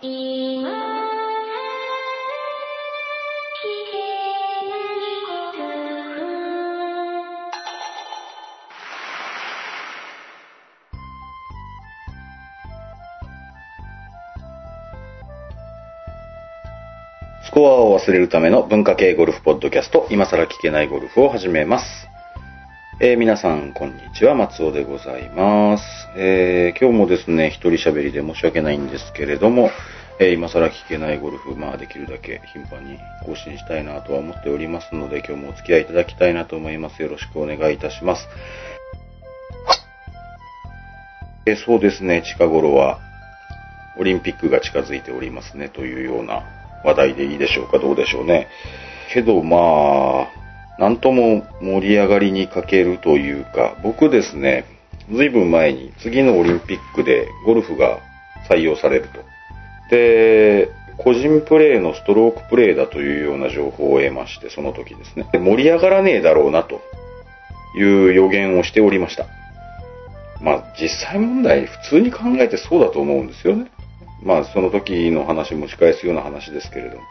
スコアを忘れるための文化系ゴルフポッドキャスト、今更聞けないゴルフを始めます。えー皆さん、こんにちは。松尾でございます。えー今日もですね、一人喋りで申し訳ないんですけれども、えー今更聞けないゴルフ、まあできるだけ頻繁に更新したいなとは思っておりますので、今日もお付き合いいただきたいなと思います。よろしくお願いいたします。えそうですね、近頃は、オリンピックが近づいておりますね、というような話題でいいでしょうか、どうでしょうね。けど、まあ、なんとも盛り上がりに欠けるというか、僕ですね、ずいぶん前に次のオリンピックでゴルフが採用されると。で、個人プレーのストロークプレーだというような情報を得まして、その時ですね。で盛り上がらねえだろうなという予言をしておりました。まあ実際問題普通に考えてそうだと思うんですよね。まあその時の話も仕返すような話ですけれども。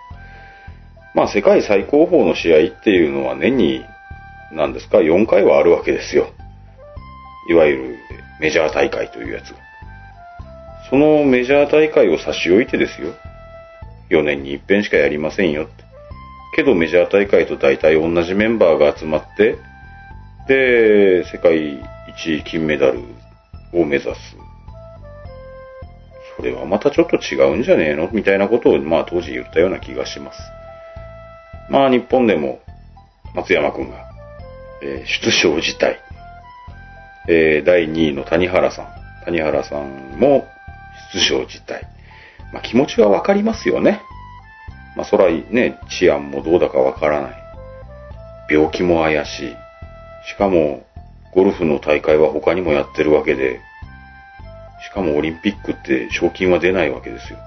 まあ世界最高峰の試合っていうのは年に何ですか4回はあるわけですよ。いわゆるメジャー大会というやつが。そのメジャー大会を差し置いてですよ。4年に一遍しかやりませんよって。けどメジャー大会と大体同じメンバーが集まって、で、世界一金メダルを目指す。それはまたちょっと違うんじゃねえの？みたいなことを、まあ当時言ったような気がします。まあ日本でも松山くんが、えー出生自体、えー第2位の谷原さん、谷原さんも出生自体。まあ気持ちはわかりますよね。まあそらね、治安もどうだかわからない。病気も怪しい。しかも、ゴルフの大会は他にもやってるわけで、しかもオリンピックって賞金は出ないわけですよ。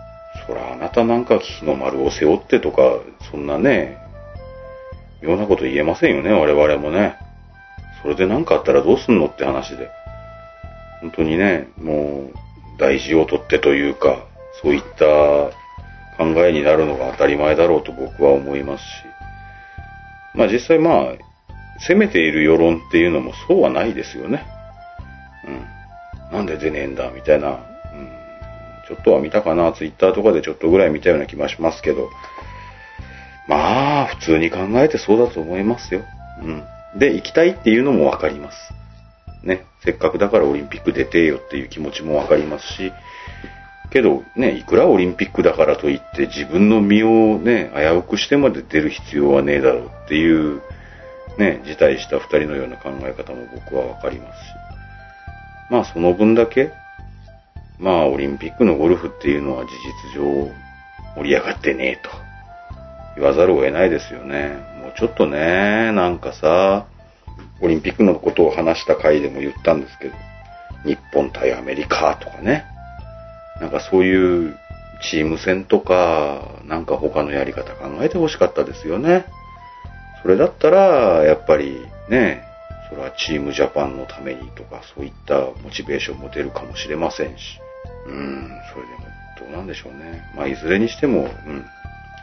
そらあなたなんか日の丸を背負ってとか、そんなね、妙なこと言えませんよね、我々もね。それで何かあったらどうすんのって話で。本当にね、もう大事をとってというか、そういった考えになるのが当たり前だろうと僕は思いますし。まあ実際まあ、攻めている世論っていうのもそうはないですよね。うん。なんで出ねえんだみたいな、うん、ちょっとは見たかな、ツイッターとかでちょっとぐらい見たような気がしますけど、まあ、普通に考えてそうだと思いますよ。うん。で、行きたいっていうのもわかります。ね、せっかくだからオリンピック出てよっていう気持ちもわかりますし、けどね、いくらオリンピックだからといって自分の身をね、危うくしてまで出る必要はねえだろうっていう、ね、辞退した二人のような考え方も僕はわかりますし。まあその分だけ、まあオリンピックのゴルフっていうのは事実上盛り上がってねえと言わざるを得ないですよね。もうちょっとね、なんかさ、オリンピックのことを話した回でも言ったんですけど、日本対アメリカとかね、なんかそういうチーム戦とか、なんか他のやり方考えてほしかったですよね。それだったら、やっぱりね、それはチームジャパンのためにとか、そういったモチベーションも出るかもしれませんし。うん、それでもどうなんでしょうね。まあ、いずれにしても、うん、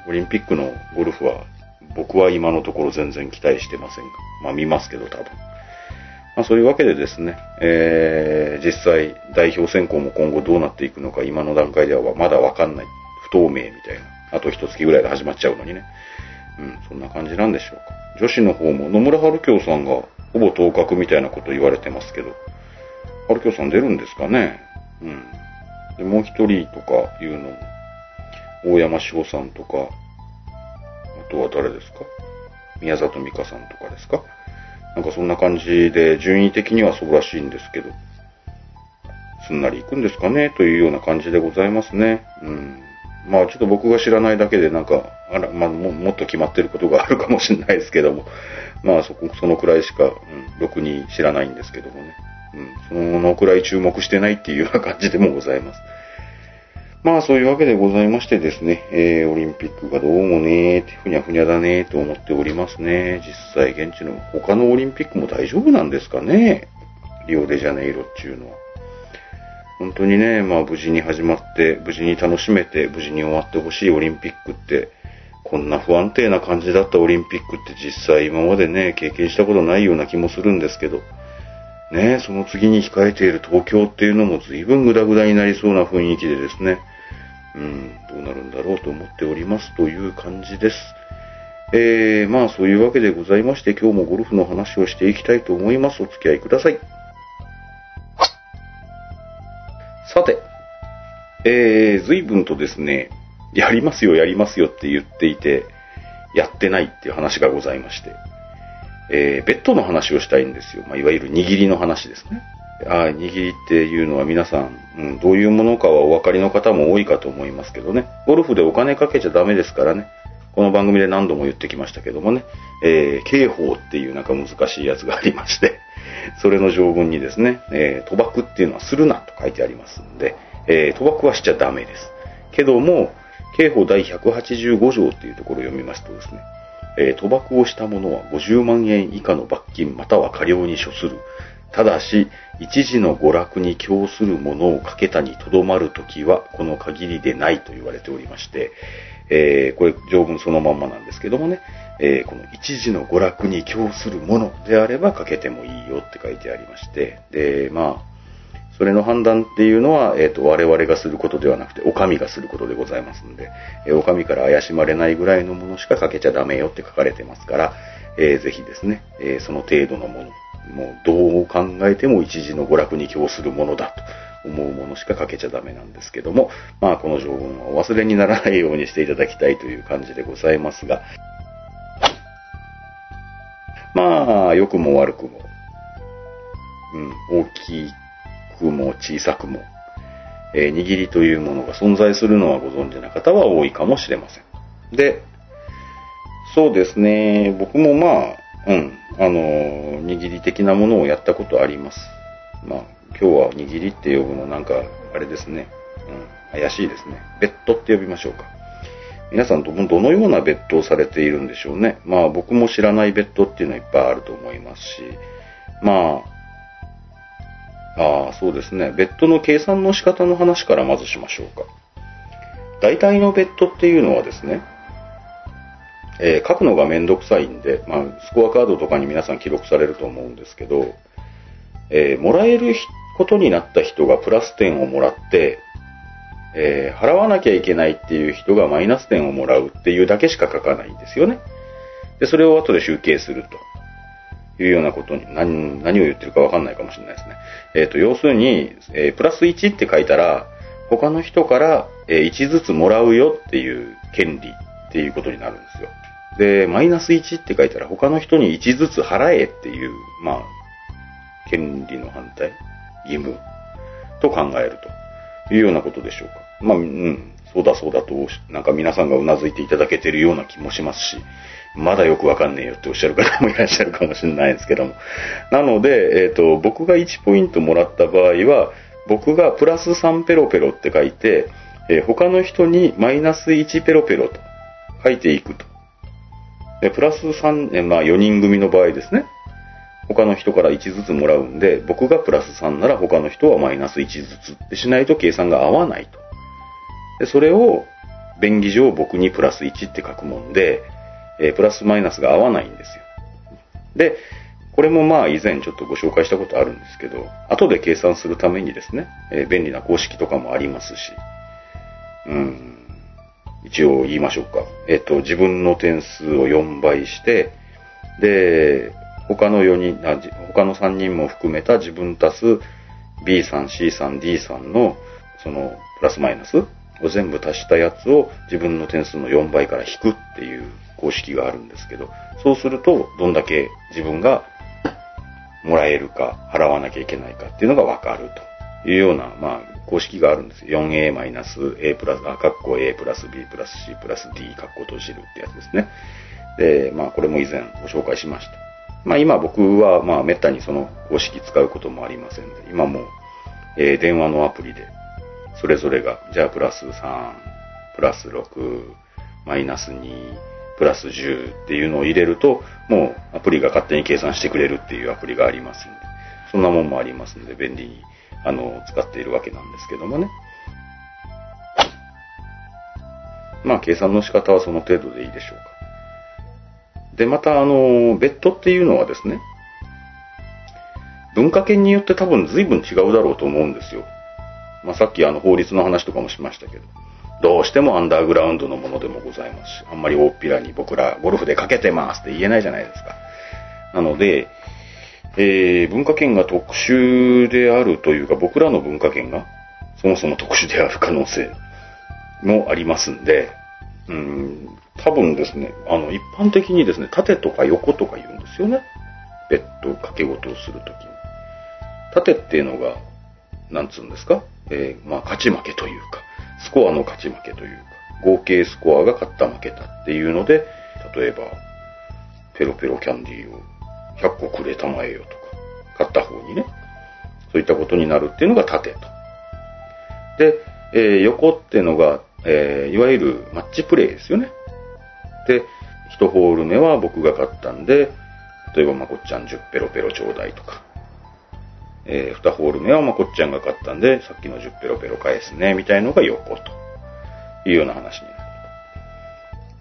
オリンピックのゴルフは、僕は今のところ全然期待してませんが、まあ見ますけど多分。まあそういうわけでですね、えー、実際代表選考も今後どうなっていくのか今の段階ではまだわかんない。不透明みたいな。あと一月ぐらいで始まっちゃうのにね。うん、そんな感じなんでしょうか。女子の方も野村春京さんがほぼ当確みたいなこと言われてますけど、春京さん出るんですかね？うん。で、もう一人とかいうのも、大山志保さんとか、あとは誰ですか？宮里美香さんとかですか？なんかそんな感じで、順位的にはそうらしいんですけど、すんなり行くんですかね？というような感じでございますね。うん。まあちょっと僕が知らないだけでなんか、あら、まあももっと決まってることがあるかもしれないですけども、まあそこ、そのくらいしか、うん、ろくに知らないんですけどもね。うん、そのくらい注目してないっていうような感じでもございます。まあそういうわけでございましてですね、えー、オリンピックがどうもねーって、ふにゃふにゃだねーと思っておりますね。実際現地の他のオリンピックも大丈夫なんですかねリオデジャネイロっていうのは。本当にね、まあ無事に始まって、無事に楽しめて、無事に終わってほしいオリンピックって、こんな不安定な感じだったオリンピックって実際今までね、経験したことないような気もするんですけど、ね、その次に控えている東京っていうのも随分グダグダになりそうな雰囲気でですね、うん、どうなるんだろうと思っておりますという感じです。えー、まあそういうわけでございまして、今日もゴルフの話をしていきたいと思います。お付き合いください。さて、えー、随分とですね、やりますよ、やりますよって言っていて、やってないっていう話がございまして、えー、ベッドの話をしたいんですよ。まあ、いわゆる握りの話ですね。あ握りっていうのは皆さん、うん、どういうものかはお分かりの方も多いかと思いますけどね。ゴルフでお金かけちゃダメですからね。この番組で何度も言ってきましたけどもね、えー、刑法っていうなんか難しいやつがありまして、それの条文にですね、えー、賭博っていうのはするなと書いてありますんで、えー、賭博はしちゃダメです。けども、刑法第185条っていうところを読みますとですね、えー賭博をした者は50万円以下の罰金または過料に処する。ただし、一時の娯楽に供するものをかけたにとどまるときは、この限りでないと言われておりまして、えーこれ条文そのまんまなんですけどもね、えーこの一時の娯楽に供するものであればかけてもいいよって書いてありまして、で、まあ、それの判断っていうのは、えっ、と、我々がすることではなくて、お上がすることでございますんで、えーお上から怪しまれないぐらいのものしかかけちゃダメよって書かれてますから、えーぜひですね、えーその程度のもの、もうどう考えても一時の娯楽に供するものだと思うものしかかけちゃダメなんですけども、まあこの条文はお忘れにならないようにしていただきたいという感じでございますが、まあ、良くも悪くも、うん、大きくも小さくも、えー握りというものが存在するのはご存知な方は多いかもしれません。で、そうですね、僕もまあ、うん、あの握り的なものをやったことあります。まあ、今日は握りって呼ぶのなんか、あれですね、うん、怪しいですね。ベッドって呼びましょうか。皆さんどのどのようなベッドをされているんでしょうね。まあ僕も知らないベッドっていうのはいっぱいあると思いますし、まあ、ああ、そうですね。ベッドの計算の仕方の話からまずしましょうか。大体のベッドっていうのはですね、えー書くのがめんどくさいんで、まあ、スコアカードとかに皆さん記録されると思うんですけど、えーもらえることになった人がプラス点をもらって、えー払わなきゃいけないっていう人がマイナス点をもらうっていうだけしか書かないんですよね。で、それを後で集計するというようなことに、何、何を言ってるかわかんないかもしれないですね。えっ、と、要するに、えプラス1って書いたら、他の人から、え1ずつもらうよっていう権利っていうことになるんですよ。で、マイナス1って書いたら他の人に1ずつ払えっていう、まあ、権利の反対、義務と考えるというようなことでしょうか。まあ、うん、そうだそうだと、なんか皆さんが頷いていただけてるような気もしますし、まだよくわかんねえよっておっしゃる方もいらっしゃるかもしれないですけども。なので、えっ、と、僕が1ポイントもらった場合は、僕がプラス3ペロペロって書いて、えー他の人にマイナス1ペロペロと書いていくと。でプラス3、まあ4人組の場合ですね。他の人から1ずつもらうんで、僕がプラス3なら他の人はマイナス1ずつってしないと計算が合わないと。で、それを便宜上僕にプラス1って書くもんで、えープラスマイナスが合わないんですよ。で、これもまあ以前ちょっとご紹介したことあるんですけど、後で計算するためにですね、えー便利な公式とかもありますし、うん、一応言いましょうか。えっ、と、自分の点数を4倍して、で、他の4人、あ他の3人も含めた自分足す B さん、C さん、D さんの、その、プラスマイナスを全部足したやつを自分の点数の4倍から引くっていう公式があるんですけど、そうすると、どんだけ自分がもらえるか、払わなきゃいけないかっていうのがわかるというような、まあ、公式があるんですよ。4a マイナス a プラス、あ、カッコ a プラス b プラス c プラス d カッコ閉じるってやつですね。で、まあ、これも以前ご紹介しました。まあ、今僕は、まあ、めったにその公式使うこともありませんで、今もう、えー電話のアプリで、それぞれが、じゃあプラス3、プラス6、マイナス2、プラス10っていうのを入れると、もうアプリが勝手に計算してくれるっていうアプリがありますんで、そんなもんもありますんで、便利にあの、使っているわけなんですけどもね。まあ、計算の仕方はその程度でいいでしょうか。で、また、あの、ベッドっていうのはですね、文化圏によって多分随分違うだろうと思うんですよ。まあ、さっきあの法律の話とかもしましたけど、どうしてもアンダーグラウンドのものでもございますし、あんまり大っぴらに僕らゴルフでかけてますって言えないじゃないですか。なので、えー、文化圏が特殊であるというか、僕らの文化圏がそもそも特殊である可能性もありますんで、うん、多分ですね、あの、一般的にですね、縦とか横とか言うんですよね。ベッド掛け事をするときに。縦っていうのが、なんつうんですか、えー、まあ、勝ち負けというか、スコアの勝ち負けというか、合計スコアが勝った負けたっていうので、例えば、ペロペロキャンディーを100個くれたまえよとか、買った方にね、そういったことになるっていうのが縦と。で、えー、横っていうのが、えー、いわゆるマッチプレイですよね。で、1ホール目は僕が勝ったんで、例えばまこっちゃん10ペロペロちょうだいとか、えー、2ホール目はまこっちゃんが勝ったんで、さっきの10ペロペロ返すね、みたいのが横というような話になる。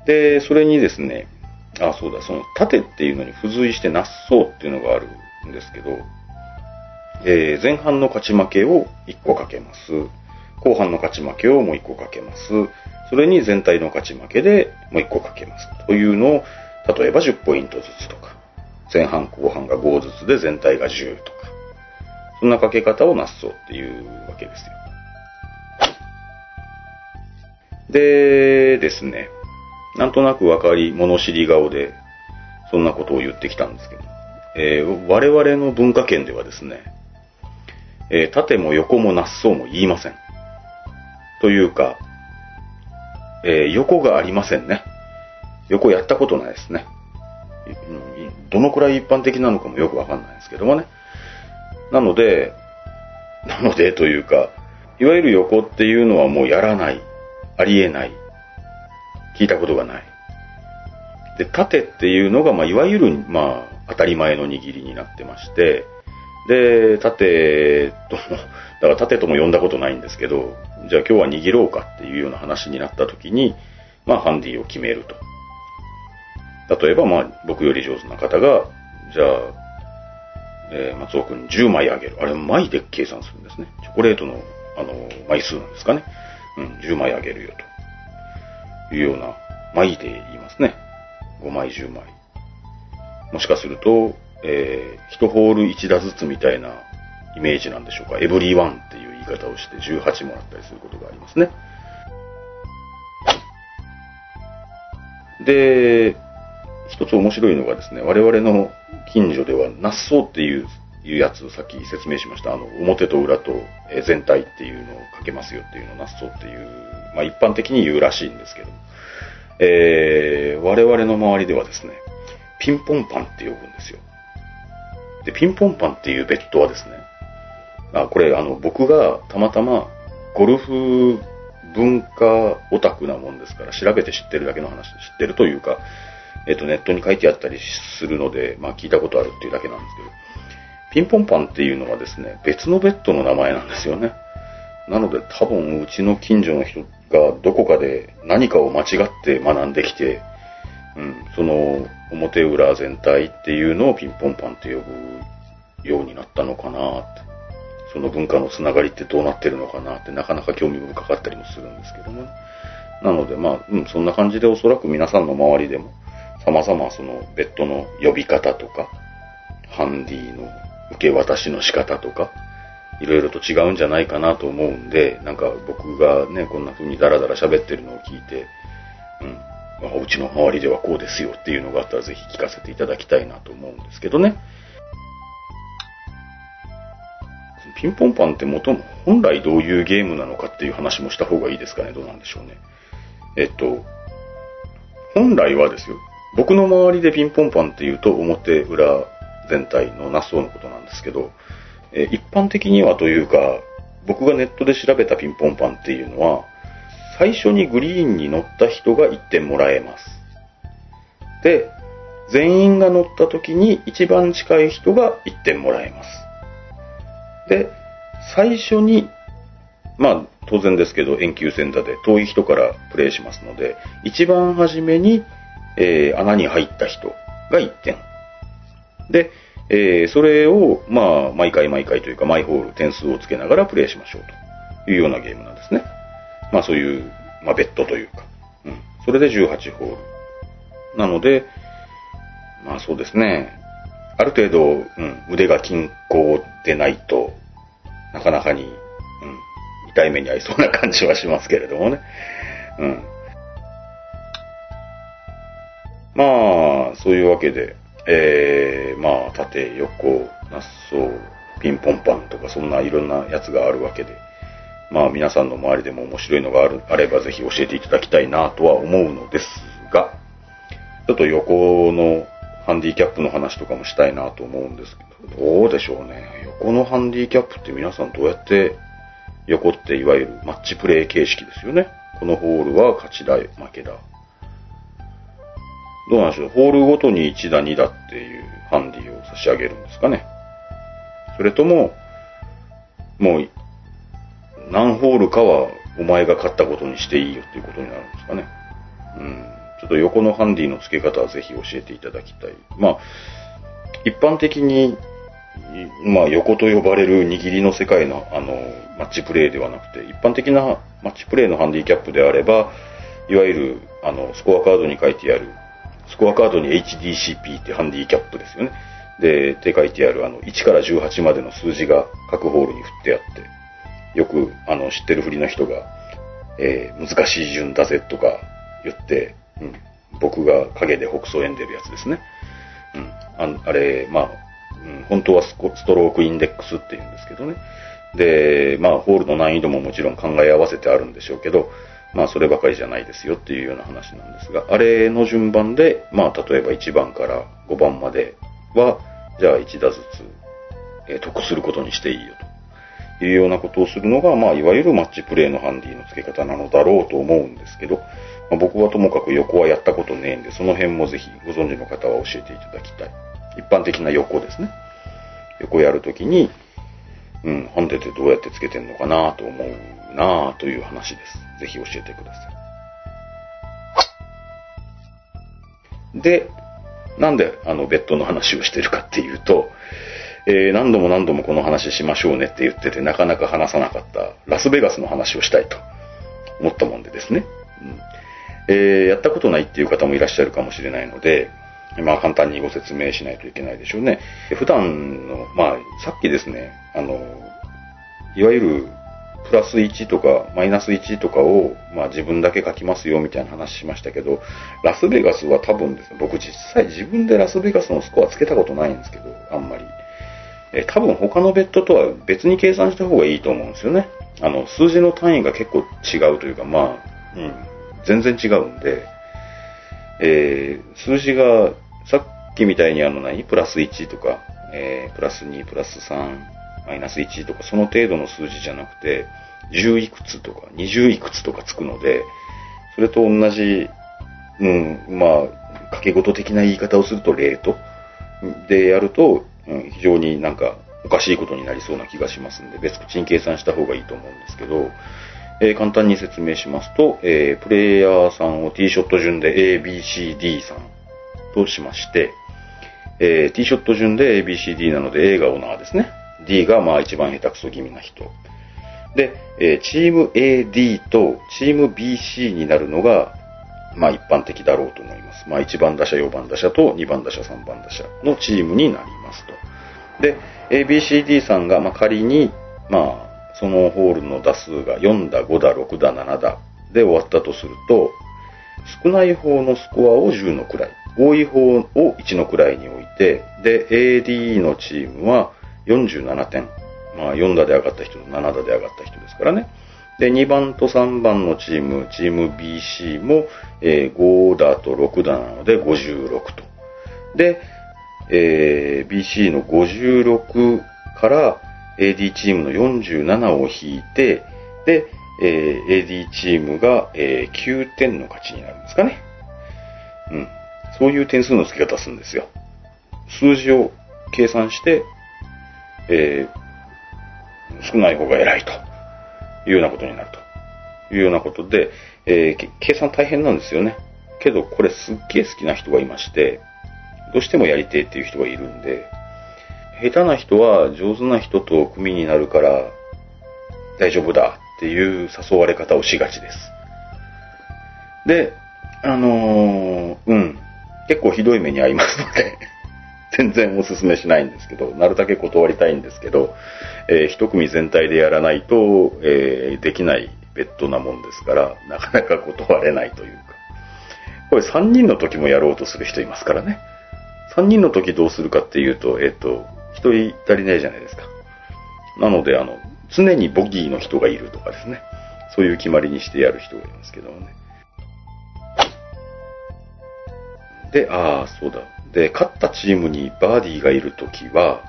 で、それにですね、あ、そうだ、その縦っていうのに付随してなっそうっていうのがあるんですけど、えー、前半の勝ち負けを1個かけます。後半の勝ち負けをもう1個かけます。それに全体の勝ち負けでもう1個かけます。というのを、例えば10ポイントずつとか、前半後半が5ずつで全体が10とか、そんなかけ方をなっそうっていうわけですよ。でですね、なんとなくわかり、物知り顔で、そんなことを言ってきたんですけど、えー、我々の文化圏ではですね、えー、縦も横もなっそうも言いません。というか、えー、横がありませんね。横やったことないですね。どのくらい一般的なのかもよくわかんないですけどもね。なので、なのでというか、いわゆる横っていうのはもうやらない、ありえない、聞いたことがない。で、縦っていうのが、まあ、いわゆる、まあ、当たり前の握りになってまして、で、縦とも、だから縦とも呼んだことないんですけど、じゃあ今日は握ろうかっていうような話になった時に、まあ、ハンディを決めると。例えば、まあ、僕より上手な方が、じゃあ、えー、松尾くん10枚あげる。あれ、枚で計算するんですね。チョコレートの、あの、枚数なんですかね。うん、10枚あげるよと。いうような、枚で言いますね。5枚、10枚。もしかすると、えー、1ホール1打ずつみたいなイメージなんでしょうか。エブリワンっていう言い方をして18もらったりすることがありますね。で、一つ面白いのがですね、我々の近所では、ナッソーっていういうやつさっき説明しました。あの、表と裏と全体っていうのをかけますよっていうのをナッソーっていう、まあ一般的に言うらしいんですけど、えー、我々の周りではですね、ピンポンパンって呼ぶんですよ。で、ピンポンパンっていうベッドはですね、あ、これあの、僕がたまたまゴルフ文化オタクなもんですから、調べて知ってるだけの話、知ってるというか、えっと、ネットに書いてあったりするので、まあ聞いたことあるっていうだけなんですけど、ピンポンパンっていうのはですね、別のベッドの名前なんですよね。なので多分うちの近所の人がどこかで何かを間違って学んできて、うん、その表裏全体っていうのをピンポンパンって呼ぶようになったのかなって。その文化のつながりってどうなってるのかなってなかなか興味深かったりもするんですけども、ね、なのでまあ、うん、そんな感じでおそらく皆さんの周りでも様々そのベッドの呼び方とか、ハンディの受け渡しの仕方とか、いろいろと違うんじゃないかなと思うんで、なんか僕がね、こんな風にダラダラ喋ってるのを聞いて、うん、あうちの周りではこうですよっていうのがあったらぜひ聞かせていただきたいなと思うんですけどね。ピンポンパンって元も本来どういうゲームなのかっていう話もした方がいいですかね。どうなんでしょうね。えっと、本来はですよ。僕の周りでピンポンパンっていうと表裏全体のナスオのことなんですけど、え一般的にはというか、僕がネットで調べたピンポンパンっていうのは、最初にグリーンに乗った人が1点もらえます。で、全員が乗った時に一番近い人が1点もらえます。で、最初に、まあ、当然ですけど、遠球戦打で遠い人からプレイしますので、一番初めに、えー穴に入った人が1点。で、えーそれを、まあ、毎回毎回というか、毎ホール点数をつけながらプレイしましょうというようなゲームなんですね。まあ、そういう、まあ、ベッドというか。うん。それで18ホール。なので、まあそうですね。ある程度、うん、腕が均衡でないと、なかなかに、うん、痛い目に遭いそうな感じはしますけれどもね。うん。まあ、そういうわけで、えー、まあ、縦、横、ナッソー、ピンポンパンとか、そんないろんなやつがあるわけで、まあ、皆さんの周りでも面白いのがある、あればぜひ教えていただきたいなとは思うのですが、ちょっと横のハンディキャップの話とかもしたいなと思うんですけど、どうでしょうね。横のハンディキャップって皆さんどうやって、横っていわゆるマッチプレイ形式ですよね。このホールは勝ちだ、負けだ。どうなんでしょう。ホールごとに1打2打っていうハンディを差し上げるんですかね。それとも、もう、何ホールかはお前が勝ったことにしていいよっていうことになるんですかね。うん。ちょっと横のハンディの付け方はぜひ教えていただきたい。まあ、一般的に、まあ、横と呼ばれる握りの世界の、あの、マッチプレイではなくて、一般的なマッチプレイのハンディキャップであれば、いわゆる、あの、スコアカードに書いてある、スコアカードに HDCP ってハンディキャップですよね。で、って書いてある、あの、1から18までの数字が各ホールに振ってあって、よく、あの、知ってるふりの人が、えー難しい順だぜとか言って、うん、僕が影で北総演でるやつですね。うん、ああれ、まあ、うん、本当はスコストロークインデックスって言うんですけどね。で、まあ、ホールの難易度ももちろん考え合わせてあるんでしょうけど、まあ、そればかりじゃないですよっていうような話なんですが、あれの順番で、まあ、例えば1番から5番までは、じゃあ1打ずつ、え得することにしていいよというようなことをするのが、まあ、いわゆるマッチプレイのハンディの付け方なのだろうと思うんですけど、まあ、僕はともかく横はやったことねえんで、その辺もぜひご存知の方は教えていただきたい。一般的な横ですね。横やるときに、うん、ハンデってどうやってつけてんのかなと思うなぁという話です。ぜひ教えてください。で、なんであのベッドの話をしてるかっていうと、えー何度も何度もこの話しましょうねって言っててなかなか話さなかったラスベガスの話をしたいと思ったもんでですね。うんえーやったことないっていう方もいらっしゃるかもしれないので、まあ簡単にご説明しないといけないでしょうね。普段の、まあさっきですね、あの、いわゆるプラス1とかマイナス1とかを、まあ自分だけ書きますよみたいな話しましたけど、ラスベガスは多分ですね、僕実際自分でラスベガスのスコアつけたことないんですけど、あんまり。え多分他のベッドとは別に計算した方がいいと思うんですよね。あの、数字の単位が結構違うというか、まあ、うん、全然違うんで、えー数字がさっきみたいにあの何、プラス1とか、えープラス2、プラス3、マイナス1とか、その程度の数字じゃなくて、10いくつとか、20いくつとかつくので、それと同じ、うん、まあ、掛け事的な言い方をすると、レートでやると、うん、非常になんかおかしいことになりそうな気がしますんで、別口に計算した方がいいと思うんですけど、えー簡単に説明しますと、えープレイヤーさんをティーショット順で A, B, C, D さんとしまして、えーティーショット順で A, B, C, D なので A がオナーですね。D がまあ一番下手くそ気味な人。で、えーチーム AD とチーム BC になるのが、まあ一般的だろうと思います。まあ1番打者、4番打者と2番打者、3番打者のチームになりますと。で、ABCD さんが、まあ仮に、まあそのホールの打数が4打、5打、6打、7打で終わったとすると、少ない方のスコアを10の位、多い方を1の位に置いて、で、AD のチームは47点。まあ4打で上がった人と7打で上がった人ですからね。で、2番と3番のチーム、チーム BC も、えー5打と6打なので56と。で、えー BC の56から AD チームの47を引いて、で、えー AD チームが、えー9点の勝ちになるんですかね。うん。そういう点数の付け方するんですよ。数字を計算して、えー少ない方が偉いというようなことになるというようなことで、えー計算大変なんですよね。けど、これすっげえ好きな人がいまして、どうしてもやりてえっていう人がいるんで、下手な人は上手な人と組になるから大丈夫だっていう誘われ方をしがちです。で、あのーうん、結構ひどい目に遭いますので、全然お勧めしないんですけど、なるだけ断りたいんですけど、えー一組全体でやらないと、えーできないベッドなもんですから、なかなか断れないというか。これ3人の時もやろうとする人いますからね。3人の時どうするかっていうと、えっ、と、1人足りないじゃないですか。なので、あの、常にボギーの人がいるとかですね。そういう決まりにしてやる人がいますけどもね。で、ああ、そうだ。で、勝ったチームにバーディーがいるときは、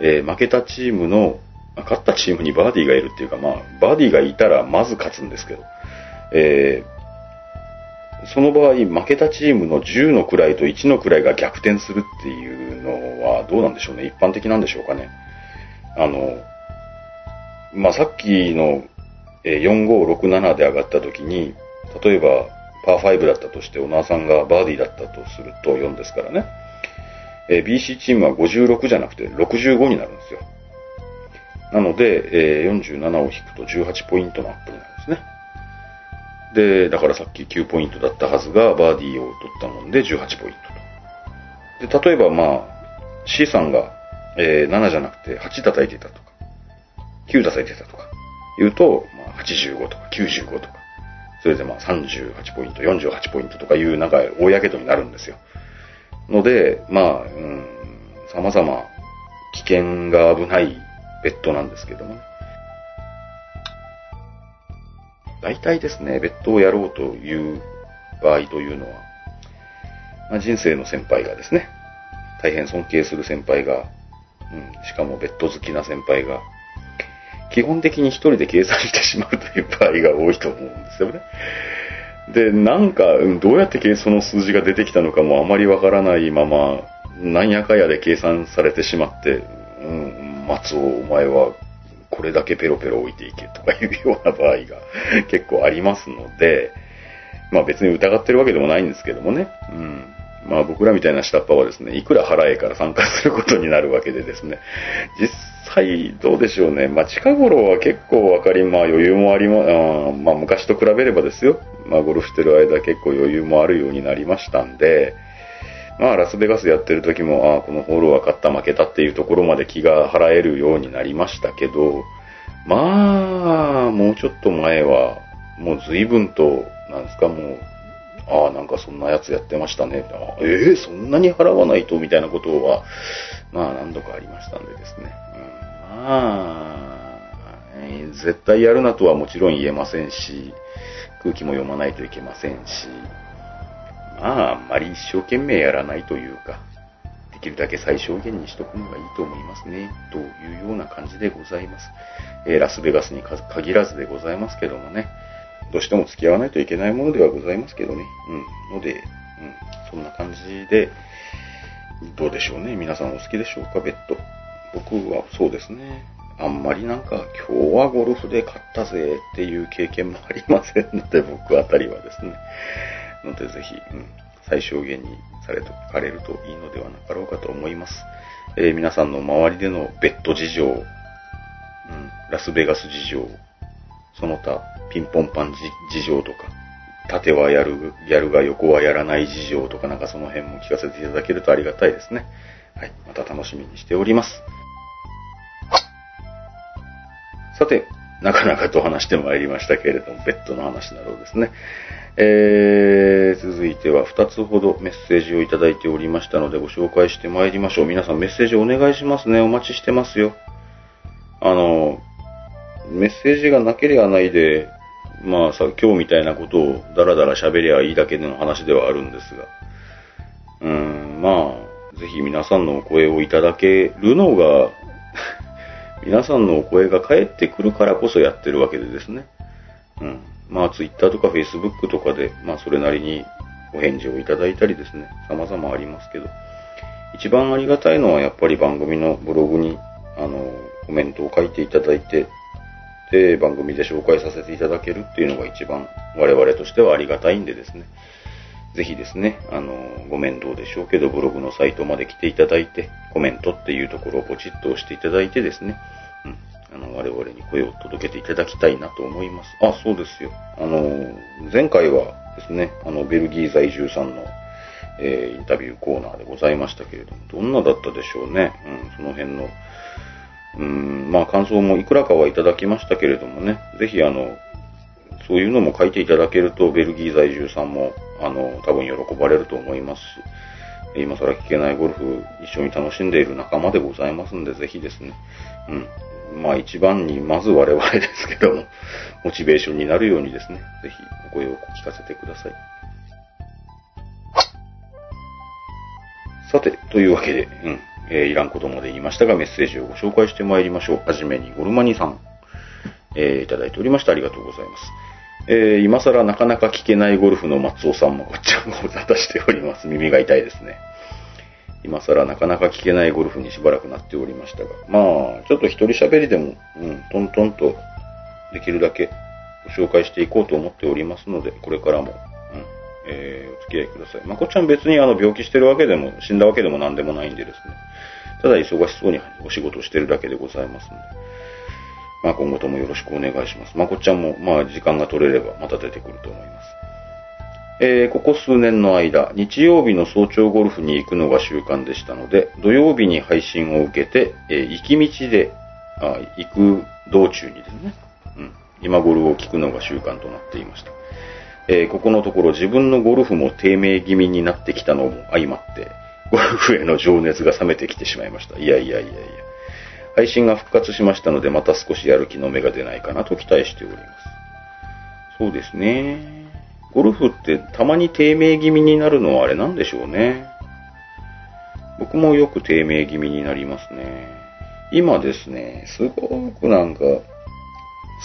えー負けたチームの、勝ったチームにバーディーがいるっていうか、まあ、バーディーがいたらまず勝つんですけど、えーその場合、負けたチームの10の位と1の位が逆転するっていうのはどうなんでしょうね？一般的なんでしょうかね？あの、まあ、さっきのえー4567で上がった時に、例えばパー5だったとして、小川さんがバーディーだったとすると4ですからね。えー BC チームは56じゃなくて65になるんですよ。なので、えー47を引くと18ポイントのアップになるんですね。で、だからさっき9ポイントだったはずが、バーディーを取ったもんで18ポイントと。で、例えばまあ、C さんが、えー7じゃなくて8叩いてたとか、9叩いてたとか、言うと、まあ、85とか95とか、それでまあ38ポイント、48ポイントとかいうなんか大やけどになるんですよ。ので、まあ、うん、様々危険が危ないベッドなんですけどもね。大体ですね、ベッドをやろうという場合というのは、まあ、人生の先輩がですね、大変尊敬する先輩が、うん、しかもベッド好きな先輩が、基本的に一人で計算してしまうという場合が多いと思うんですよね。で、なんか、どうやって計その数字が出てきたのかもあまりわからないまま、なんやかやで計算されてしまって、うん、松尾、お前はこれだけペロペロ置いていけとかいうような場合が結構ありますので、まあ別に疑ってるわけでもないんですけどもね。うん。まあ僕らみたいな下っ端はですね、いくら払えから参加することになるわけでですね、実際どうでしょうね。まあ近頃は結構わかり、まあ余裕もありま、あまあ昔と比べればですよ。まあゴルフしてる間結構余裕もあるようになりましたんで、まあラスベガスやってる時も、ああ、このホールは勝った負けたっていうところまで気が払えるようになりましたけど、まあ、もうちょっと前は、もう随分と、なんですか、もう、ああ、なんかそんなやつやってましたね。あええそんなに払わないと？みたいなことは、まあ何度かありましたんでですね。うん、まあ、えー絶対やるなとはもちろん言えませんし、空気も読まないといけませんし、まあ、あんまり一生懸命やらないというか、できるだけ最小限にしとくのがいいと思いますね、というような感じでございます。えーラスベガスに限らずでございますけどもね、どうしても付き合わないといけないものではございますけどね。うん。ので、うん。そんな感じで、どうでしょうね。皆さんお好きでしょうか、ベッド。僕はそうですね。あんまりなんか、今日はゴルフで勝ったぜっていう経験もありませんので、僕あたりはですね。ので、ぜひ、うん。最小限にされとかれるといいのではなかろうかと思います。えー皆さんの周りでのベッド事情、うん、ラスベガス事情、その他、ピンポンパンじ事情とか、縦はやる、やるが横はやらない事情とかなんかその辺も聞かせていただけるとありがたいですね。はい。また楽しみにしております。さて、なかなかと話してまいりましたけれども、ベッドの話などですね。えー、続いては2つほどメッセージをいただいておりましたのでご紹介してまいりましょう。皆さんメッセージお願いしますね。お待ちしてますよ。あの、メッセージがなければないで、まあさ、今日みたいなことをダラダラ喋りゃいいだけの話ではあるんですが、うん、まあ、ぜひ皆さんのお声をいただけるのが、皆さんのお声が返ってくるからこそやってるわけでですね。うん。まあ、Twitter とか Facebook とかで、まあ、それなりにお返事をいただいたりですね、様々ありますけど、一番ありがたいのはやっぱり番組のブログに、あの、コメントを書いていただいて、で、番組で紹介させていただけるっていうのが一番我々としてはありがたいんでですね。ぜひですね、あの、ご面倒でしょうけど、ブログのサイトまで来ていただいて、コメントっていうところをポチッと押していただいてですね、うん、あの、我々に声を届けていただきたいなと思います。あ、そうですよ。あの、前回はですね、あの、ベルギー在住さんの、えー、インタビューコーナーでございましたけれども、どんなだったでしょうね。うん、その辺の、うん、まあ感想もいくらかはいただきましたけれどもね、ぜひあの、そういうのも書いていただけると、ベルギー在住さんも、あの、多分喜ばれると思いますし、今更聞けないゴルフ一緒に楽しんでいる仲間でございますんで、ぜひですね、うん。まあ一番に、まず我々ですけども、モチベーションになるようにですね、ぜひお声を聞かせてください。さて、というわけで、うん、えー、いらんことまで言いましたが、メッセージをご紹介してまいりましょう。はじめに、ゴルマニさん、えー、いただいておりましてありがとうございます。えー、今更なかなか聞けないゴルフの松尾さんもこっちゃんご無沙汰しております。耳が痛いですね。今更なかなか聞けないゴルフにしばらくなっておりましたが、まあ、ちょっと一人喋りでも、うん、トントンとできるだけご紹介していこうと思っておりますので、これからも、えー、お付き合いください。まこちゃん別にあの病気してるわけでも、死んだわけでも何でもないんでですね、ただ忙しそうにお仕事してるだけでございますので、まあ今後ともよろしくお願いします。まこちゃんも、まあ時間が取れればまた出てくると思います。えー、ここ数年の間、日曜日の早朝ゴルフに行くのが習慣でしたので、土曜日に配信を受けて、えー、行き道で、あ行く道中にですね、うん、今ゴルフを聞くのが習慣となっていました。えー、ここのところ自分のゴルフも低迷気味になってきたのも相まって、ゴルフへの情熱が冷めてきてしまいました。いやいやいやいや。配信が復活しましたので、また少しやる気の芽が出ないかなと期待しております。そうですね。ゴルフってたまに低迷気味になるのはあれなんでしょうね。僕もよく低迷気味になりますね。今ですね、すごくなんか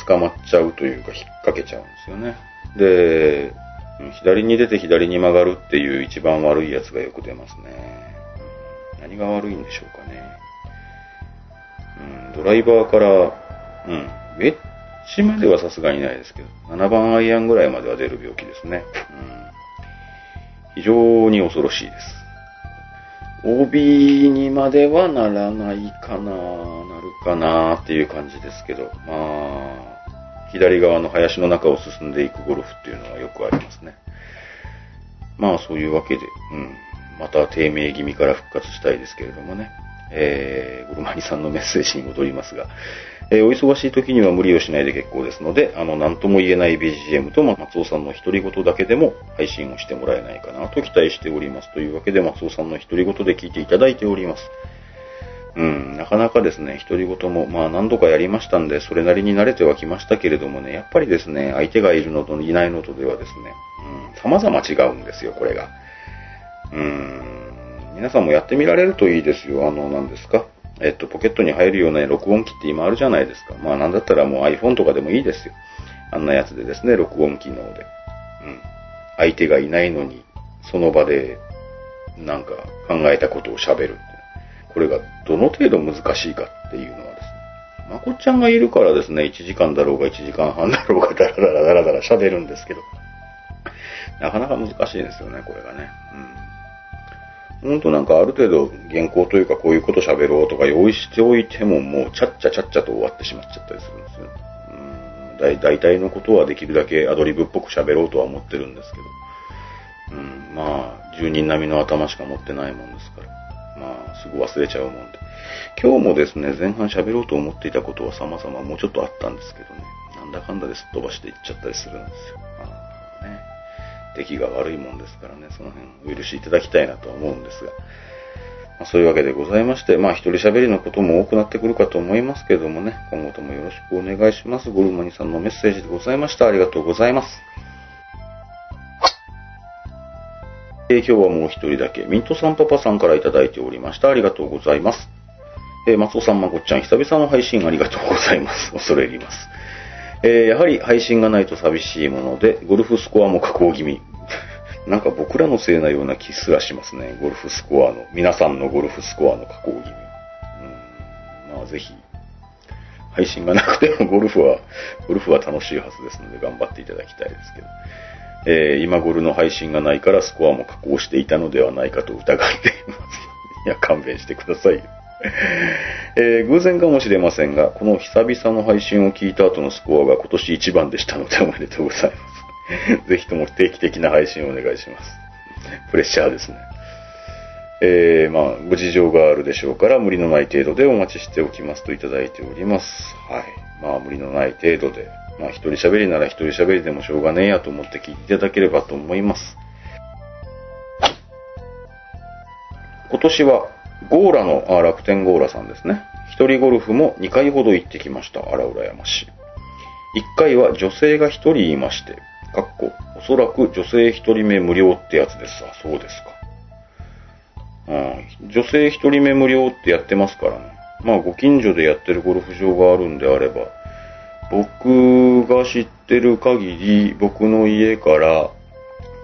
捕まっちゃうというか引っ掛けちゃうんですよね。で、左に出て左に曲がるっていう一番悪いやつがよく出ますね。何が悪いんでしょうかね。うん、ドライバーから、うん、エッジまではさすがにないですけど、7番アイアンぐらいまでは出る病気ですね。うん、非常に恐ろしいです。OB にまではならないかな、なるかなっていう感じですけど、まあ、左側の林の中を進んでいくゴルフっていうのはよくありますね。まあそういうわけで、うん。また低迷気味から復活したいですけれどもね。えー、ゴルマニさんのメッセージに戻りますが、えー、お忙しい時には無理をしないで結構ですので、あの、なんとも言えない BGM と松尾さんの独り言だけでも配信をしてもらえないかなと期待しております。というわけで松尾さんの独り言で聞いていただいております。うん、なかなかですね、独り言も、まあ何度かやりましたんで、それなりに慣れてはきましたけれどもね、やっぱりですね、相手がいるのといないのとではですね、うん、様々違うんですよ、これが。うん、皆さんもやってみられるといいですよ。あの、何ですか。えっと、ポケットに入るような録音機って今あるじゃないですか。まあなんだったらもう iPhone とかでもいいですよ。あんなやつでですね、録音機能で。うん。相手がいないのに、その場で、なんか考えたことを喋る。これがどの程度難しいかっていうのはですね、まこちゃんがいるからですね、1時間だろうが1時間半だろうがダラダラダラダラ喋るんですけど、なかなか難しいですよね、これがね。うん。ほんとなんかある程度原稿というかこういうこと喋ろうとか用意しておいてももうちゃっちゃちゃっちゃと終わってしまっちゃったりするんですよ。うん。大体のことはできるだけアドリブっぽく喋ろうとは思ってるんですけど。うん。まあ、住人並みの頭しか持ってないもんですから。まあ、すぐ忘れちゃうもんで。今日もですね、前半喋ろうと思っていたことは様々もうちょっとあったんですけどね、なんだかんだですっ飛ばしていっちゃったりするんですよ。まあね、出来が悪いもんですからね、その辺お許しいただきたいなとは思うんですが、まあ、そういうわけでございまして、まあ一人喋りのことも多くなってくるかと思いますけどもね、今後ともよろしくお願いします。ゴルマニさんのメッセージでございました。ありがとうございます。えー、今日はもう一人だけ、ミントさんパパさんからいただいておりました。ありがとうございます。えー、松尾さん、まこっちゃん、久々の配信ありがとうございます。恐れ入ります。えー、やはり配信がないと寂しいもので、ゴルフスコアも下降気味。なんか僕らのせいなような気すらしますね。ゴルフスコアの、皆さんのゴルフスコアの下降気味。うん、まあぜひ、配信がなくてもゴルフは、ゴルフは楽しいはずですので頑張っていただきたいですけど。えー、今頃の配信がないからスコアも加工していたのではないかと疑っています。いや、勘弁してください。えー、偶然かもしれませんが、この久々の配信を聞いた後のスコアが今年一番でしたのでおめでとうございます。ぜひとも定期的な配信をお願いします。プレッシャーですね。えー、まあ、ご事情があるでしょうから、無理のない程度でお待ちしておきますといただいております。はい。まあ、無理のない程度で、まあ、一人喋りなら一人喋りでもしょうがねえやと思って聞いていただければと思います。今年は、ゴーラの、あ、楽天ゴーラさんですね。一人ゴルフも2回ほど行ってきました。あら、羨まし。1回は女性が1人いまして、かっこ、おそらく女性1人目無料ってやつです。あ、そうですか。うん、女性1人目無料ってやってますからね。まあ、ご近所でやってるゴルフ場があるんであれば、僕が知ってる限り、僕の家から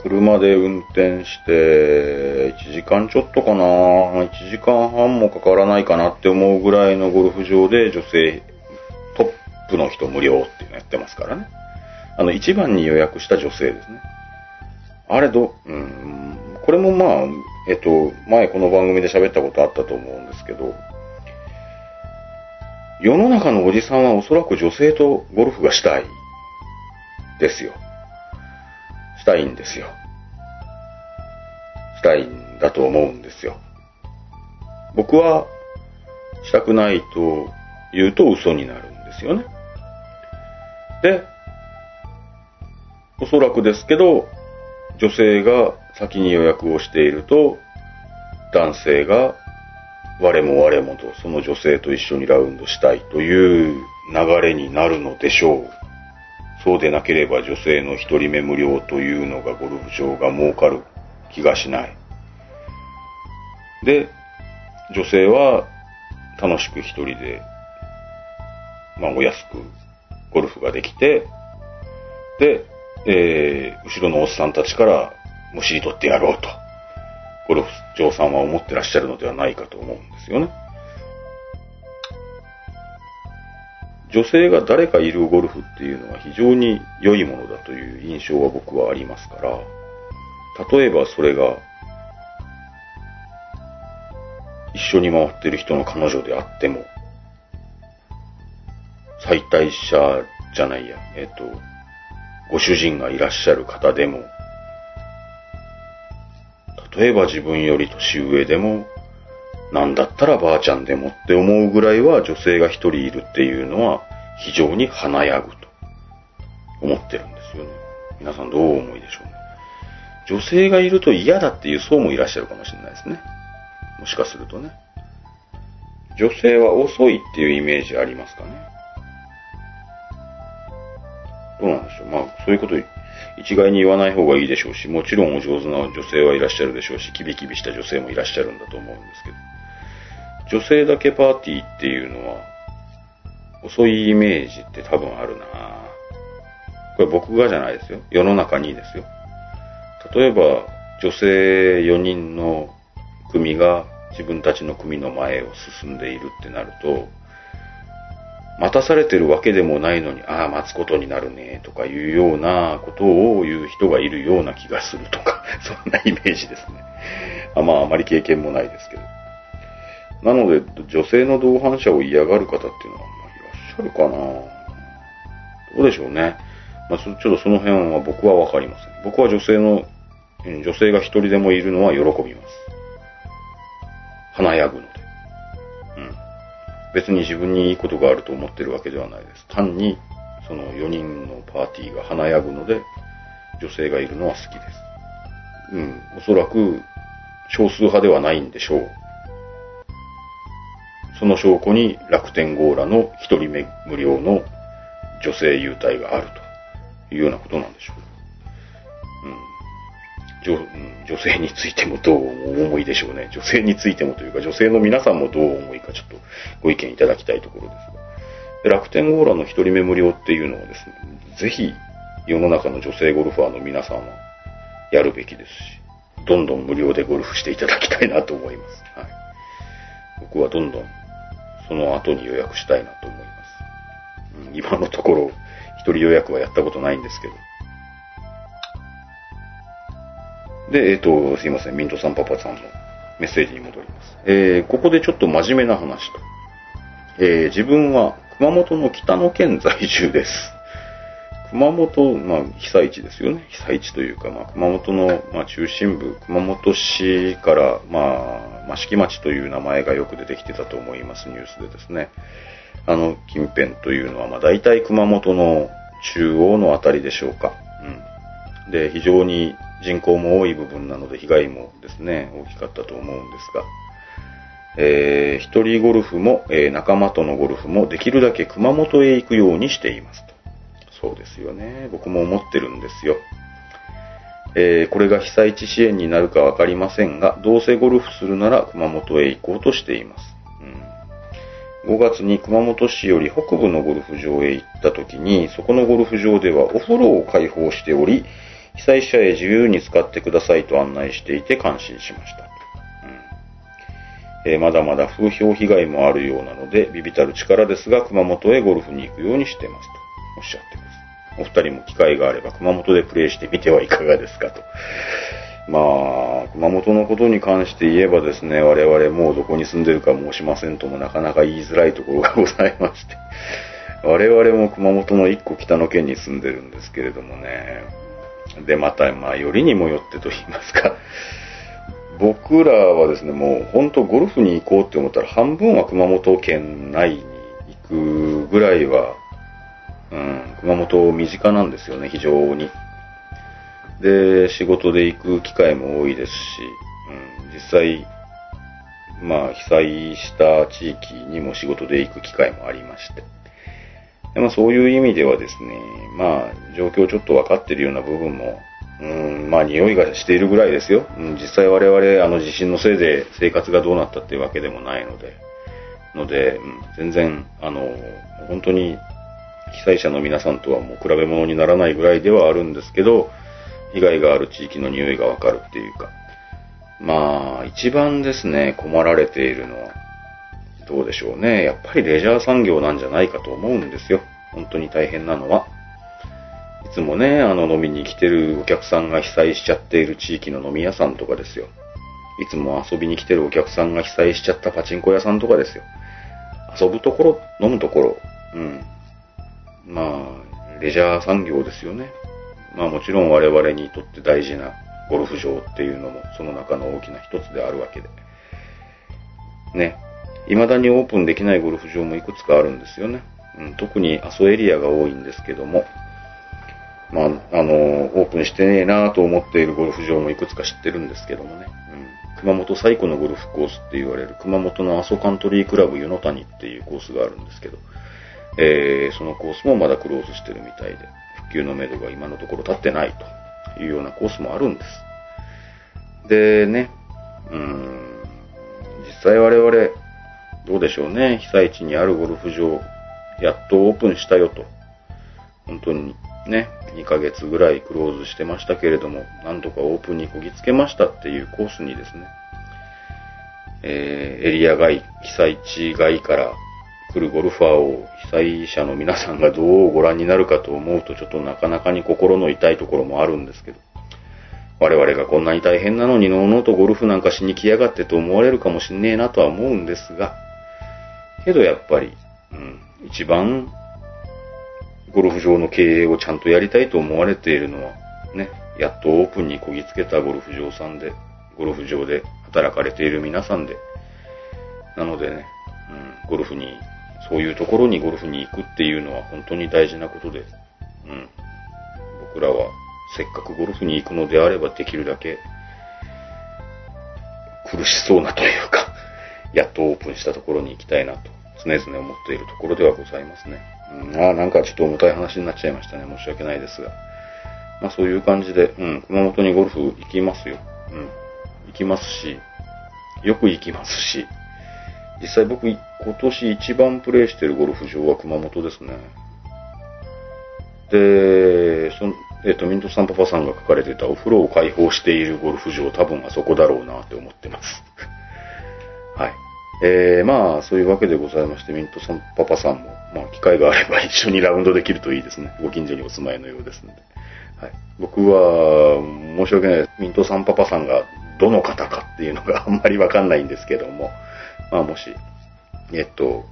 車で運転して、1時間ちょっとかな ?1 時間半もかからないかなって思うぐらいのゴルフ場で女性トップの人無料っていうのやってますからね。あの、一番に予約した女性ですね。あれど、うん、これもまあ、えっと、前この番組で喋ったことあったと思うんですけど、世の中のおじさんはおそらく女性とゴルフがしたい。ですよ。したいんですよ。したいんだと思うんですよ。僕は、したくないと言うと嘘になるんですよね。で、おそらくですけど、女性が先に予約をしていると、男性が我も我もとその女性と一緒にラウンドしたいという流れになるのでしょう。そうでなければ女性の一人目無料というのがゴルフ場が儲かる気がしない。で、女性は楽しく一人で、まあお安くゴルフができて、で、えー、後ろのおっさんたちからむしり取ってやろうと。ゴルフ場さんは思ってらっしゃるのではないかと思うんですよね。女性が誰かいるゴルフっていうのは非常に良いものだという印象は僕はありますから、例えばそれが、一緒に回ってる人の彼女であっても、最大者じゃないや、えっと、ご主人がいらっしゃる方でも、例えば自分より年上でも、なんだったらばあちゃんでもって思うぐらいは女性が一人いるっていうのは非常に華やぐと思ってるんですよね。皆さんどう思いでしょうね。女性がいると嫌だっていう層もいらっしゃるかもしれないですね。もしかするとね。女性は遅いっていうイメージありますかね。どうなんでしょう。まあ、そういうこと一概に言わない方がいいでしょうし、もちろんお上手な女性はいらっしゃるでしょうし、キビキビした女性もいらっしゃるんだと思うんですけど、女性だけパーティーっていうのは、遅いイメージって多分あるなこれ僕がじゃないですよ。世の中にですよ。例えば、女性4人の組が自分たちの組の前を進んでいるってなると、待たされてるわけでもないのに、ああ、待つことになるね、とかいうようなことを言う人がいるような気がするとか、そんなイメージですね。あまあ、あまり経験もないですけど。なので、女性の同伴者を嫌がる方っていうのは、まあ、いらっしゃるかなどうでしょうね。まあ、ちょっとその辺は僕はわかりません。僕は女性の、女性が一人でもいるのは喜びます。華やぐの。別に自分にいいことがあると思ってるわけではないです。単に、その4人のパーティーが華やぐので、女性がいるのは好きです。うん、おそらく少数派ではないんでしょう。その証拠に楽天ゴーラの一人目無料の女性優待があるというようなことなんでしょう。うん女女性についてもどうお思いでしょうね。女性についてもというか、女性の皆さんもどう思いかちょっとご意見いただきたいところです。で楽天ゴーラの一人目無料っていうのはですね、ぜひ世の中の女性ゴルファーの皆さんはやるべきですし、どんどん無料でゴルフしていただきたいなと思います。はい。僕はどんどんその後に予約したいなと思います。うん今のところ、一人予約はやったことないんですけど。で、えっ、と、すいません、ミントさんパパさんのメッセージに戻ります。えーここでちょっと真面目な話と。えー自分は熊本の北の県在住です。熊本、まあ、被災地ですよね。被災地というか、まあ、熊本の、まあ、中心部、熊本市から、まあ、益城町という名前がよく出てきてたと思います、ニュースでですね。あの、近辺というのは、まあ、大体熊本の中央のあたりでしょうか。で、非常に人口も多い部分なので、被害もですね、大きかったと思うんですが、えー一人ゴルフも、えー仲間とのゴルフもできるだけ熊本へ行くようにしていますと。そうですよね。僕も思ってるんですよ。えーこれが被災地支援になるかわかりませんが、どうせゴルフするなら熊本へ行こうとしています。うん、5月に熊本市より北部のゴルフ場へ行った時に、そこのゴルフ場ではお風呂を開放しており、被災者へ自由に使ってくださいと案内していて感心しました。えーまだまだ風評被害もあるようなので、ビビたる力ですが、熊本へゴルフに行くようにしてますとおっしゃってます。お二人も機会があれば熊本でプレーしてみてはいかがですかと。まあ、熊本のことに関して言えばですね、我々もうどこに住んでるか申しませんともなかなか言いづらいところがございまして。我々も熊本の一個北の県に住んでるんですけれどもね。で、また、まあ、よりにもよってと言いますか、僕らはですね、もう本当ゴルフに行こうって思ったら半分は熊本県内に行くぐらいは、うん、熊本身近なんですよね、非常に。で、仕事で行く機会も多いですし、うん、実際、まあ、被災した地域にも仕事で行く機会もありまして。まあ、そういう意味ではですね、まあ、状況ちょっと分かってるような部分も、うん、まあ、匂いがしているぐらいですよ。うん、実際我々、あの地震のせいで生活がどうなったっていうわけでもないので、ので、うん、全然、あの、本当に被災者の皆さんとはもう比べ物にならないぐらいではあるんですけど、被害がある地域の匂いがわかるっていうか、まあ、一番ですね、困られているのは、どうでしょうね。やっぱりレジャー産業なんじゃないかと思うんですよ。本当に大変なのは。いつもね、あの飲みに来てるお客さんが被災しちゃっている地域の飲み屋さんとかですよ。いつも遊びに来てるお客さんが被災しちゃったパチンコ屋さんとかですよ。遊ぶところ、飲むところ、うん。まあ、レジャー産業ですよね。まあもちろん我々にとって大事なゴルフ場っていうのもその中の大きな一つであるわけで。ね。未だにオープンできないゴルフ場もいくつかあるんですよね。うん、特に阿蘇エリアが多いんですけども、まあ、あの、オープンしてねえなと思っているゴルフ場もいくつか知ってるんですけどもね。うん、熊本最古のゴルフコースって言われる熊本の阿蘇カントリークラブ湯の谷っていうコースがあるんですけど、えー、そのコースもまだクローズしてるみたいで、復旧のめどが今のところ立ってないというようなコースもあるんです。でね、うん、実際我々、どうでしょうね、被災地にあるゴルフ場、やっとオープンしたよと。本当にね、2ヶ月ぐらいクローズしてましたけれども、なんとかオープンにこぎつけましたっていうコースにですね、えーエリア外、被災地外から来るゴルファーを被災者の皆さんがどうご覧になるかと思うと、ちょっとなかなかに心の痛いところもあるんですけど、我々がこんなに大変なのにのうのうとゴルフなんかしに来やがってと思われるかもしんねえなとは思うんですが、けどやっぱり、うん、一番ゴルフ場の経営をちゃんとやりたいと思われているのは、ね、やっとオープンにこぎつけたゴルフ場さんで、ゴルフ場で働かれている皆さんで、なのでね、うん、ゴルフに、そういうところにゴルフに行くっていうのは本当に大事なことで、うん、僕らはせっかくゴルフに行くのであればできるだけ苦しそうなというか、やっとオープンしたところに行きたいなと常々思っているところではございますね。うん、ああ、なんかちょっと重たい話になっちゃいましたね。申し訳ないですが。まあそういう感じで、うん、熊本にゴルフ行きますよ。うん。行きますし、よく行きますし、実際僕、今年一番プレイしてるゴルフ場は熊本ですね。で、その、えっ、と、ミントさんパパさんが書かれてたお風呂を開放しているゴルフ場、多分あそこだろうなって思ってます。はい。えー、まあ、そういうわけでございまして、ミントさんパパさんもまあ、機会があれば一緒にラウンドできるといいですね。ご近所にお住まいのようですので。はい。僕は、申し訳ないです。ミントさんパパさんがどの方かっていうのが あんまりわかんないんですけども、まあもし、えっと、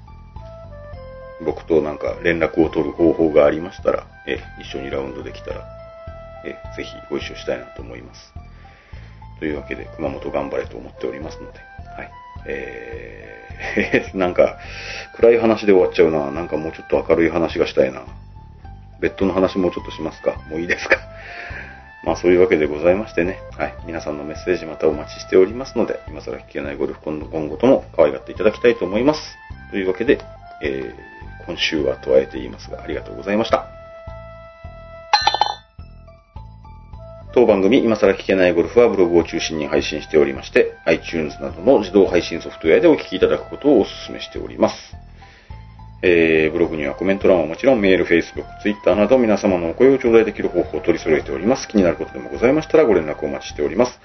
僕となんか連絡を取る方法がありましたら、え、一緒にラウンドできたら、え、ぜひご一緒したいなと思います。というわけで、熊本頑張れと思っておりますので、はい。えー、なんか、暗い話で終わっちゃうな。なんかもうちょっと明るい話がしたいな。ベッドの話もうちょっとしますかもういいですか まあそういうわけでございましてね。はい。皆さんのメッセージまたお待ちしておりますので、今更聞けないゴルフ今後とも可愛がっていただきたいと思います。というわけで、えー、今週はとあえて言いますが、ありがとうございました。当番組、今更聞けないゴルフはブログを中心に配信しておりまして、iTunes などの自動配信ソフトウェアでお聞きいただくことをお勧めしております。えー、ブログにはコメント欄はもちろんメール、Facebook、Twitter など皆様のお声を頂戴できる方法を取り揃えております。気になることでもございましたらご連絡お待ちしております。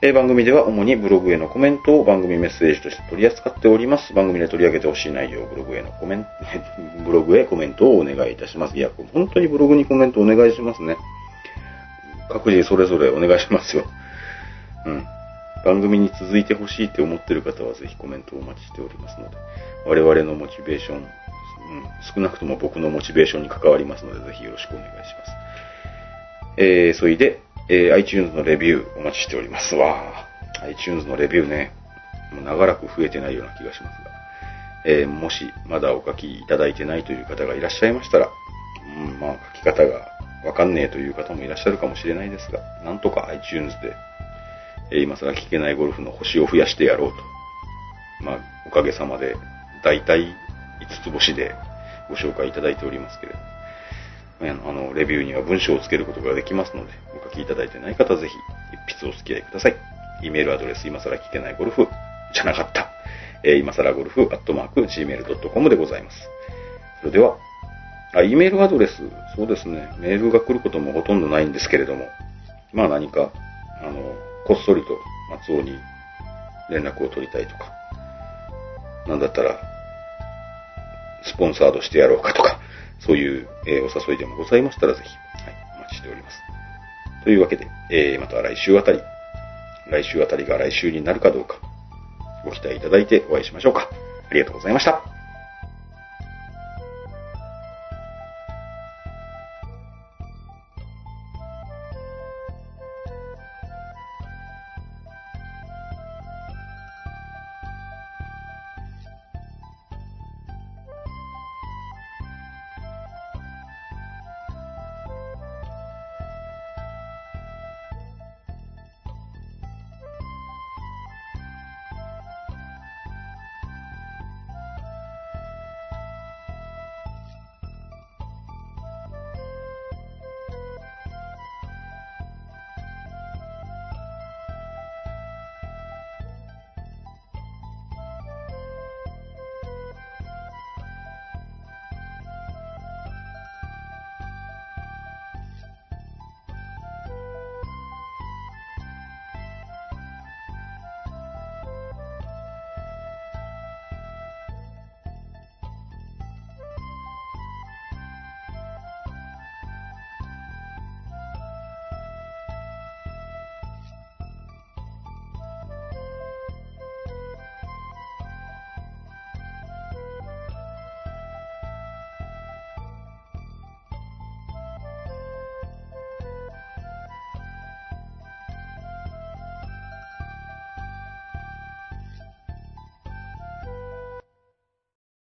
えー、番組では主にブログへのコメントを番組メッセージとして取り扱っております。番組で取り上げてほしい内容、ブログへのコメント、ブログへコメントをお願いいたします。いや、本当にブログにコメントお願いしますね。各自それぞれお願いしますよ。うん。番組に続いてほしいって思ってる方はぜひコメントをお待ちしておりますので、我々のモチベーション、うん、少なくとも僕のモチベーションに関わりますので、ぜひよろしくお願いします。えー、それで、えー、iTunes のレビューお待ちしております。わ iTunes のレビューね、もう長らく増えてないような気がしますが、えー、もしまだお書きいただいてないという方がいらっしゃいましたら、うん、まあ書き方がわかんねえという方もいらっしゃるかもしれないですが、なんとか iTunes で、え今更聞けないゴルフの星を増やしてやろうと。まあ、おかげさまで、だいたい5つ星でご紹介いただいておりますけれども、あの、レビューには文章をつけることができますので、お書きいただいてない方はぜひ、一筆お付き合いください。e メールアドレス、今更聞けないゴルフ、じゃなかった。えー今更ゴルフ、アットマーク、gmail.com でございます。それでは、あ、E メールアドレス、そうですね。メールが来ることもほとんどないんですけれども、まあ何か、あの、こっそりと松尾に連絡を取りたいとか、なんだったら、スポンサードしてやろうかとか、そういう、えーお誘いでもございましたらぜひ、はい、お待ちしております。というわけで、えーまた来週あたり、来週あたりが来週になるかどうか、ご期待いただいてお会いしましょうか。ありがとうございました。